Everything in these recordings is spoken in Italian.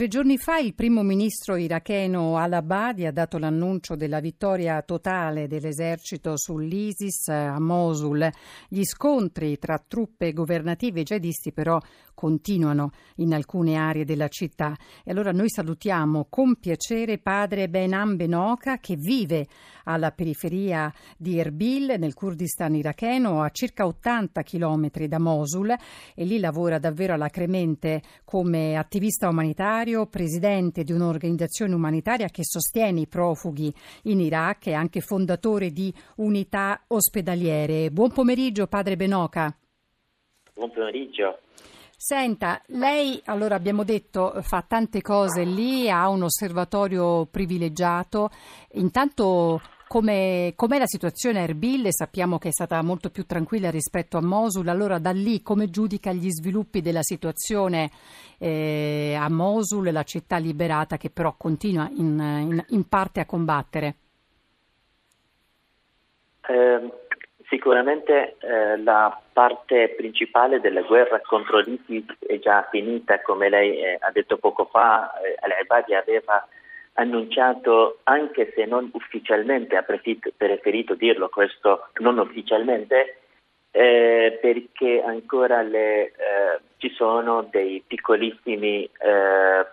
Tre giorni fa il primo ministro iracheno al-Abadi ha dato l'annuncio della vittoria totale dell'esercito sull'ISIS a Mosul. Gli scontri tra truppe governative e jihadisti però continuano in alcune aree della città. E allora noi salutiamo con piacere padre Benam Benoka che vive alla periferia di Erbil nel Kurdistan iracheno a circa 80 chilometri da Mosul e lì lavora davvero alacremente come attivista umanitario, presidente di un'organizzazione umanitaria che sostiene i profughi in Iraq e anche fondatore di unità ospedaliere. Buon pomeriggio padre Benoka. Buon pomeriggio. Senta, lei allora abbiamo detto fa tante cose lì, ha un osservatorio privilegiato. Intanto come, com'è la situazione a Erbil? Sappiamo che è stata molto più tranquilla rispetto a Mosul. Allora da lì come giudica gli sviluppi della situazione eh, a Mosul, la città liberata che però continua in, in, in parte a combattere? Eh, Sicuramente eh, la parte principale della guerra contro l'ISIS è già finita, come lei eh, ha detto poco fa, eh, Al-Abadi aveva annunciato, anche se non ufficialmente, ha preferito, dirlo questo non ufficialmente, eh, perché ancora le, eh, ci sono dei piccolissimi eh,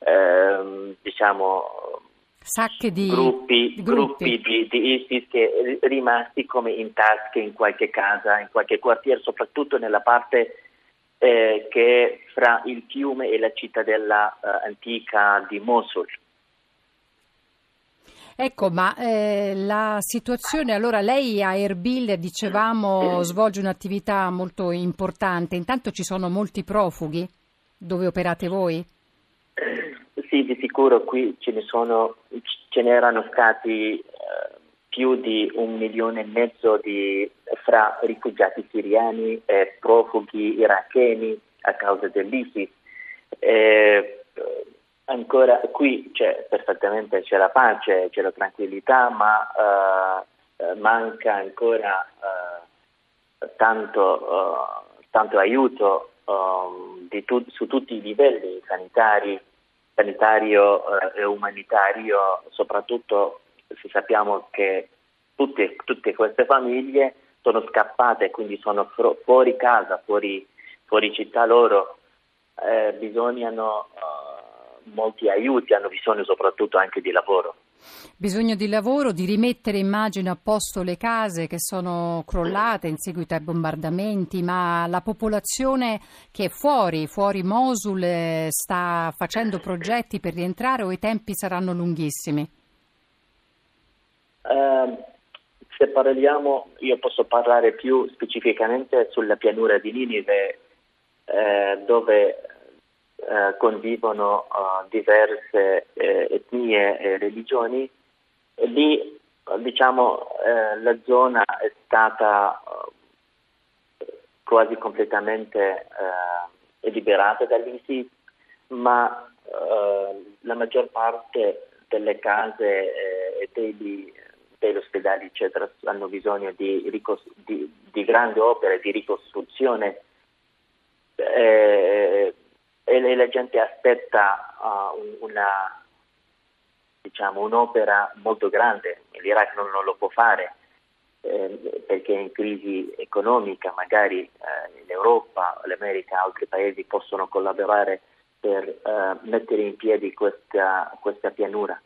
ehm, diciamo, sacche di gruppi, di, gruppi. di, di ISIS che rimasti come in tasche in qualche casa, in qualche quartiere, soprattutto nella parte eh, che è fra il fiume e la cittadella eh, antica di Mosul. Ecco, ma eh, la situazione, allora lei a Erbil, dicevamo, svolge un'attività molto importante, intanto ci sono molti profughi dove operate voi? Sì, di sicuro qui ce ne, sono, ce n'erano stati eh, più di un milione e mezzo di, fra rifugiati siriani e profughi iracheni a causa dell'ISIS. Eh, ancora qui c'è perfettamente c'è la pace, c'è la tranquillità, ma eh, manca ancora eh, tanto, eh, tanto, aiuto eh, tu, su tutti i livelli sanitari sanitario eh, e umanitario, soprattutto se sappiamo che tutte, tutte queste famiglie sono scappate, quindi sono fuori casa, fuori, fuori città loro, eh, bisognano eh, molti aiuti, hanno bisogno soprattutto anche di lavoro. Bisogno di lavoro, di rimettere immagino a posto le case che sono crollate in seguito ai bombardamenti, ma la popolazione che è fuori, fuori Mosul, eh, sta facendo progetti per rientrare o i tempi saranno lunghissimi? Uh, se parliamo, io posso parlare più specificamente sulla pianura di Ninive, eh, dove eh, convivono uh, diverse eh, etnie e religioni. E lì diciamo eh, la zona è stata quasi completamente liberata dall'ISIS ma la maggior parte delle case e degli, degli ospedali eccetera hanno bisogno di, ricos- di, di grandi opere di ricostruzione. Eh, e la gente aspetta uh, una, diciamo, un'opera molto grande, l'Iraq non, non lo può fare eh, perché è in crisi economica, magari eh, l'Europa, l'America, altri paesi possono collaborare per eh, mettere in piedi questa, questa pianura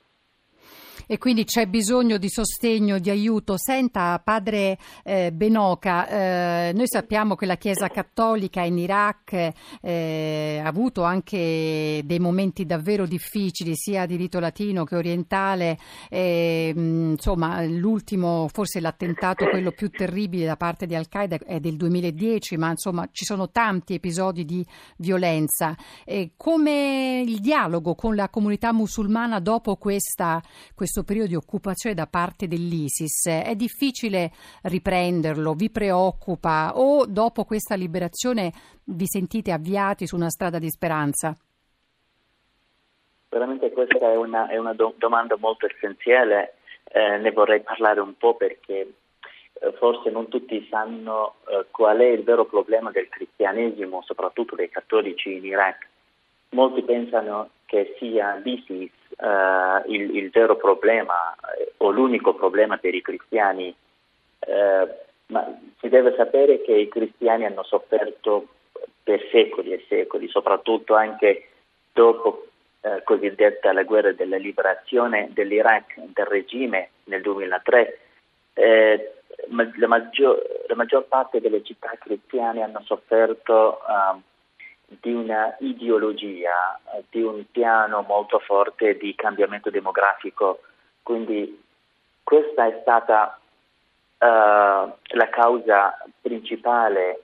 e quindi c'è bisogno di sostegno, di aiuto. Senta, padre eh, Benoca, eh, noi sappiamo che la Chiesa Cattolica in Iraq eh, ha avuto anche dei momenti davvero difficili, sia di rito latino che orientale. insomma, l'ultimo, forse l'attentato, quello più terribile da parte di Al-Qaeda è del 2010, ma insomma ci sono tanti episodi di violenza. come il dialogo con la comunità musulmana dopo questa, questo questo periodo di occupazione da parte dell'ISIS è difficile riprenderlo, vi preoccupa o dopo questa liberazione vi sentite avviati su una strada di speranza? Veramente questa è una, è una do- domanda molto essenziale, eh, ne vorrei parlare un po' perché eh, forse non tutti sanno eh, qual è il vero problema del cristianesimo, soprattutto dei cattolici in Iraq. Molti pensano che sia l'ISIS eh, il, il, vero problema eh, o l'unico problema per i cristiani, eh, ma si deve sapere che i cristiani hanno sofferto per secoli e secoli, soprattutto anche dopo eh, cosiddetta la guerra della liberazione dell'Iraq del regime nel 2003. Eh, la, maggior, la, maggior, parte delle città cristiane hanno sofferto uh, di una ideologia, di un piano molto forte di cambiamento demografico. Quindi questa è stata uh, la causa principale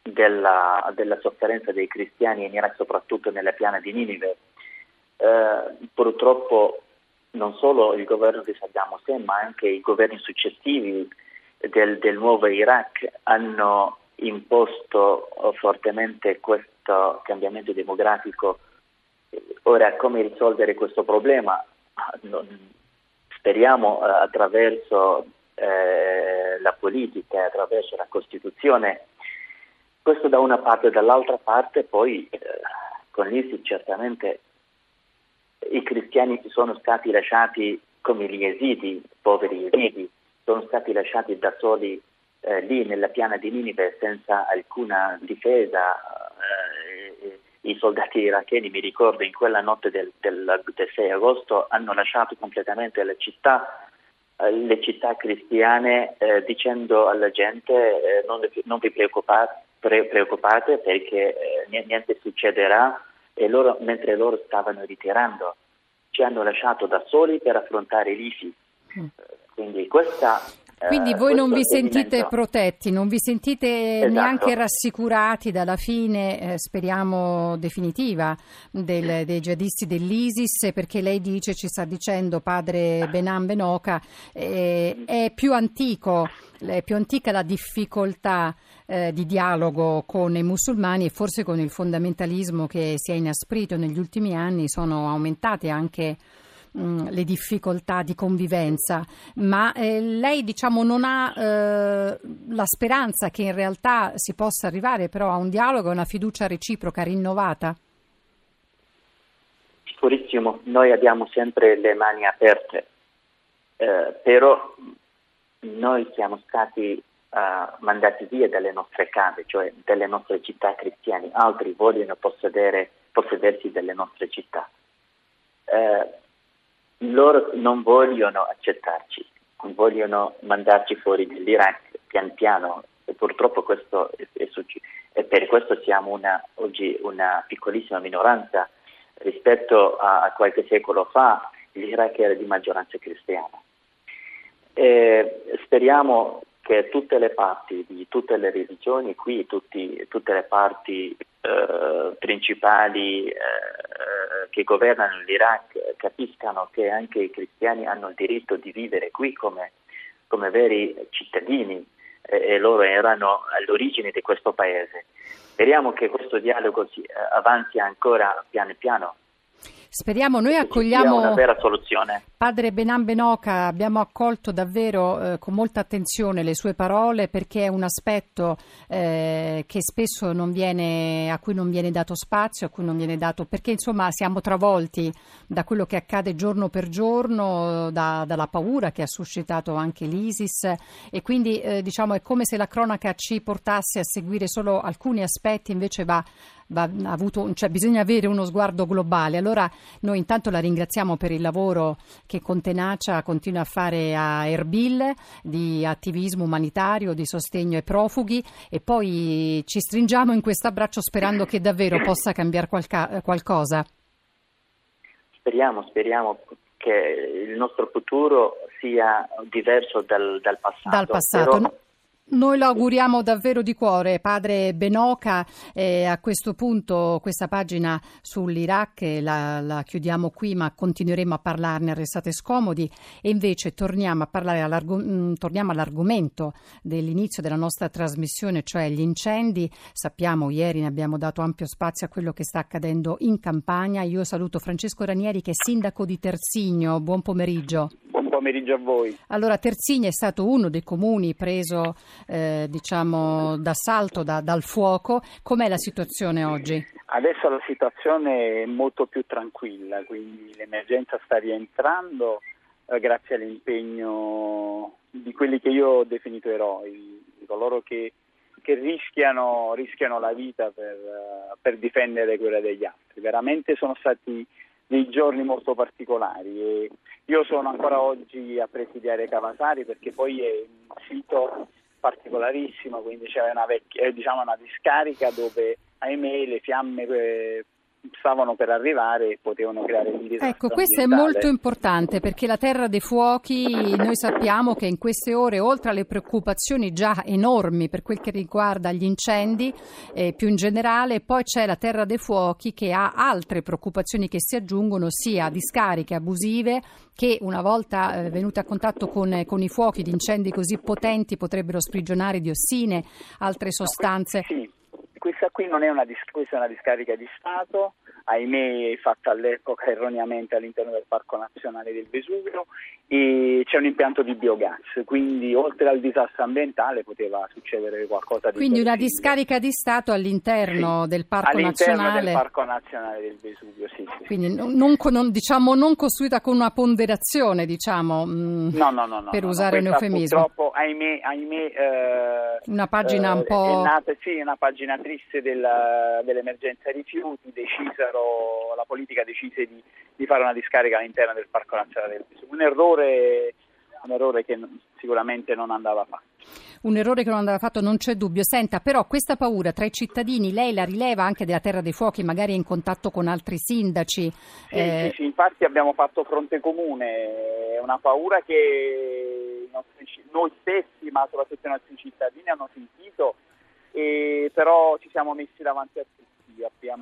della, della, sofferenza dei cristiani in Iraq, soprattutto nella piana di Ninive. Uh, purtroppo non solo il governo di Saddam Hussein, ma anche i governi successivi del, del nuovo Iraq hanno imposto fortemente questo cambiamento demografico. Ora, come risolvere questo problema? Speriamo eh, attraverso eh, la politica, attraverso la Costituzione. Questo da una parte, dall'altra parte poi eh, con l'ISIS certamente i cristiani sono stati lasciati come gli esidi, poveri esidi, sono stati lasciati da soli eh, lì nella piana di Ninive senza alcuna difesa. Eh, I soldati iracheni, mi ricordo, in quella notte del, del, del 6 agosto hanno lasciato completamente la città, eh, le città cristiane eh, dicendo alla gente eh, non, non, vi preoccupate, pre- preoccupate perché eh, niente succederà e loro, mentre loro stavano ritirando ci hanno lasciato da soli per affrontare l'ISIS. Mm. Quindi questa quindi eh, voi non vi sentite protetti, non vi sentite esatto. neanche rassicurati dalla fine, eh, speriamo definitiva, del, dei jihadisti dell'ISIS, perché lei dice, ci sta dicendo padre Benan Benoca, eh, è più antico, è più antica la difficoltà eh, di dialogo con i musulmani e forse con il fondamentalismo che si è inasprito negli ultimi anni sono aumentate anche Mm, le difficoltà di convivenza, ma eh, lei diciamo non ha eh, la speranza che in realtà si possa arrivare però a un dialogo e una fiducia reciproca rinnovata? Sicurissimo, noi abbiamo sempre le mani aperte, eh, però noi siamo stati uh, mandati via dalle nostre case, cioè dalle nostre città cristiane, altri vogliono possedere, possedersi delle nostre città. Eh, loro non vogliono accettarci, vogliono mandarci fuori dall'Iraq pian piano e purtroppo questo è, successo e per questo siamo una, oggi una piccolissima minoranza rispetto a, a qualche secolo fa l'Iraq era di maggioranza cristiana. E speriamo che tutte le parti di tutte le religioni qui, tutti, tutte le parti eh, principali eh, che governano l'Iraq capiscano che anche i cristiani hanno il diritto di vivere qui come, come veri cittadini eh, e loro erano all'origine di questo paese. Speriamo che questo dialogo si, eh, avanzi ancora piano piano Speriamo, noi accogliamo una vera soluzione. Padre Benan Benoca, abbiamo accolto davvero eh, con molta attenzione le sue parole perché è un aspetto eh, che spesso non viene, a cui non viene dato spazio, a cui non viene dato, perché insomma siamo travolti da quello che accade giorno per giorno, da, dalla paura che ha suscitato anche l'ISIS e quindi eh, diciamo è come se la cronaca ci portasse a seguire solo alcuni aspetti, invece va Va, avuto, cioè bisogna avere uno sguardo globale. Allora noi intanto la ringraziamo per il lavoro che con tenacia continua a fare a Erbil di attivismo umanitario, di sostegno ai profughi e poi ci stringiamo in questo abbraccio sperando che davvero possa cambiare qualca, qualcosa. Speriamo, speriamo che il nostro futuro sia diverso dal, dal passato. Dal passato. Però Noi lo auguriamo davvero di cuore, padre Benoca. Eh, a questo punto questa pagina sull'Iraq la, la, chiudiamo qui, ma continueremo a parlarne, restate scomodi. E invece torniamo, a parlare all'arg- mm, torniamo all'argomento dell'inizio della nostra trasmissione, cioè gli incendi. Sappiamo, ieri ne abbiamo dato ampio spazio a quello che sta accadendo in campagna. Io saluto Francesco Ranieri, che è sindaco di Terzigno. Buon pomeriggio pomeriggio a voi. Allora, Terzigno è stato uno dei comuni preso eh, diciamo, d'assalto da, dal fuoco. Com'è la situazione oggi? Adesso la situazione è molto più tranquilla, quindi l'emergenza sta rientrando eh, grazie all'impegno di quelli che io ho definito eroi, di coloro che, che rischiano, rischiano, la vita per, per difendere quella degli altri. Veramente sono stati dei giorni molto particolari. E io sono ancora oggi a presidiare Cavasari perché poi è un sito particolarissimo, quindi c'è una, vecchia, diciamo una discarica dove ahimè le fiamme eh, stavano per arrivare e potevano creare un disastro. Ecco, questo è molto importante perché la terra dei fuochi, noi sappiamo che in queste ore, oltre alle preoccupazioni già enormi per quel che riguarda gli incendi, eh, più in generale, poi c'è la terra dei fuochi che ha altre preoccupazioni che si aggiungono, sia discariche abusive che una volta eh, venute a contatto con, con, i fuochi di incendi così potenti potrebbero sprigionare diossine, altre sostanze. Sì questa qui non è una, questa è una discarica di Stato, ahimè fatta all'epoca erroneamente all'interno del Parco Nazionale del Vesuvio e c'è un impianto di biogas, quindi oltre al disastro ambientale poteva succedere qualcosa di Quindi una discarica di Stato all'interno sì, del Parco all'interno Nazionale. del Parco Nazionale del Vesuvio, sì. sì quindi non, non, diciamo, non, costruita con una ponderazione, diciamo, mm, no, no, no, per usare un eufemismo. Purtroppo, ahimè, ahimè eh, una pagina eh, un po'... È nata, sì, una pagina triste della, dell'emergenza rifiuti, decisero, la politica decise di, di fare una discarica all'interno del Parco Nazionale del Vesuvio. Un errore, un errore che sicuramente non andava fatto. Un errore che non andava fatto, non c'è dubbio. Senta, però questa paura tra i cittadini, lei la rileva anche della Terra dei Fuochi, magari in contatto con altri sindaci? Sì, eh... sì, sì, infatti abbiamo fatto fronte comune, è una paura che noi stessi, ma soprattutto i nostri cittadini hanno sentito, e però ci siamo messi davanti a tutti. Abbiamo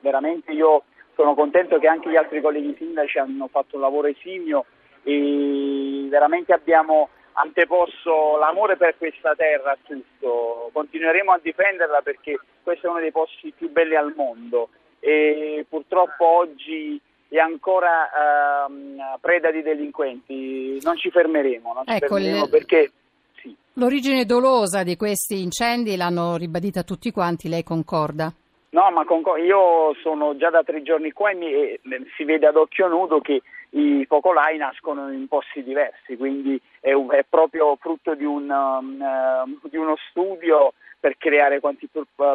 veramente io sono contento che anche gli altri colleghi sindaci hanno fatto un lavoro esimio e veramente abbiamo anteposto l'amore per questa terra a tutto. Continueremo a difenderla perché questo è uno dei posti più belli al mondo e purtroppo oggi è ancora ehm, preda di delinquenti. Non ci fermeremo, non ci ecco, fermeremo le... perché sì. L'origine dolosa di questi incendi l'hanno ribadita tutti quanti, lei concorda? No, ma io sono già da tre giorni qua e, mi, si vede ad occhio nudo che i focolai nascono in posti diversi, quindi è, un, è proprio frutto di, un, um, di, uno studio per creare quanti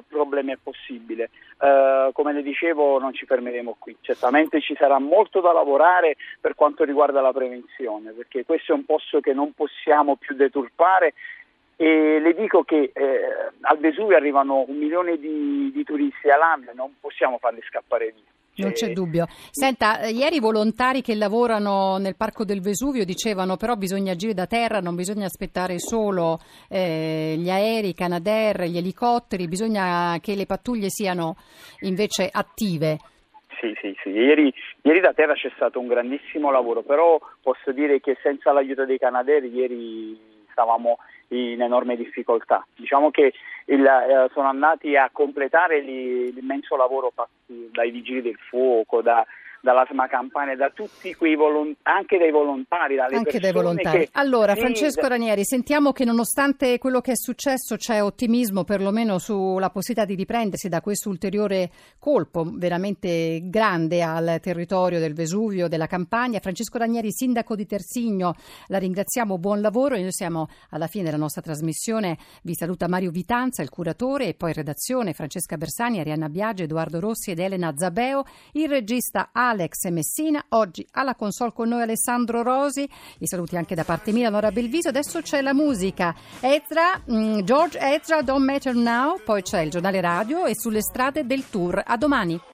problemi è possibile. Uh, come le dicevo non ci fermeremo qui, certamente ci sarà molto da lavorare per quanto riguarda la prevenzione, perché questo è un posto che non possiamo più deturpare e le dico che eh, al Vesuvio arrivano un milione di, di turisti all'anno e non possiamo farli scappare via. Non c'è dubbio. Senta, eh, ieri i volontari che lavorano nel Parco del Vesuvio dicevano però bisogna agire da terra, non bisogna aspettare solo eh, gli aerei, i Canadair, gli elicotteri, bisogna che le pattuglie siano invece attive. Sì, sì, sì. Ieri, ieri da terra c'è stato un grandissimo lavoro, però posso dire che senza l'aiuto dei Canadair ieri stavamo in enorme difficoltà. Diciamo che il, eh, sono andati a completare l'immenso lavoro fatto dai vigili del fuoco, da, dalla SMA Campania, da tutti quei volontari, anche dai volontari. Dalle anche dai volontari. Che, allora, Francesco Ranieri, sentiamo che nonostante quello che è successo c'è ottimismo perlomeno sulla possibilità di riprendersi da questo ulteriore colpo veramente grande al territorio del Vesuvio, della Campania. Francesco Ranieri, sindaco di Tersigno, la ringraziamo, buon lavoro. Noi siamo alla fine della nostra trasmissione. Vi saluta Mario Vitanza, il curatore, e poi redazione Francesca Bersani, Arianna Biagio, Edoardo Rossi ed Elena Zabeo, il regista A. Alex Messina. Oggi alla console con noi Alessandro Rosi. I saluti anche da parte mia, Nora Belviso. Adesso c'è la musica. Ezra, mm, George Ezra, Don't Matter Now. Poi c'è il giornale radio e sulle strade del tour. A domani.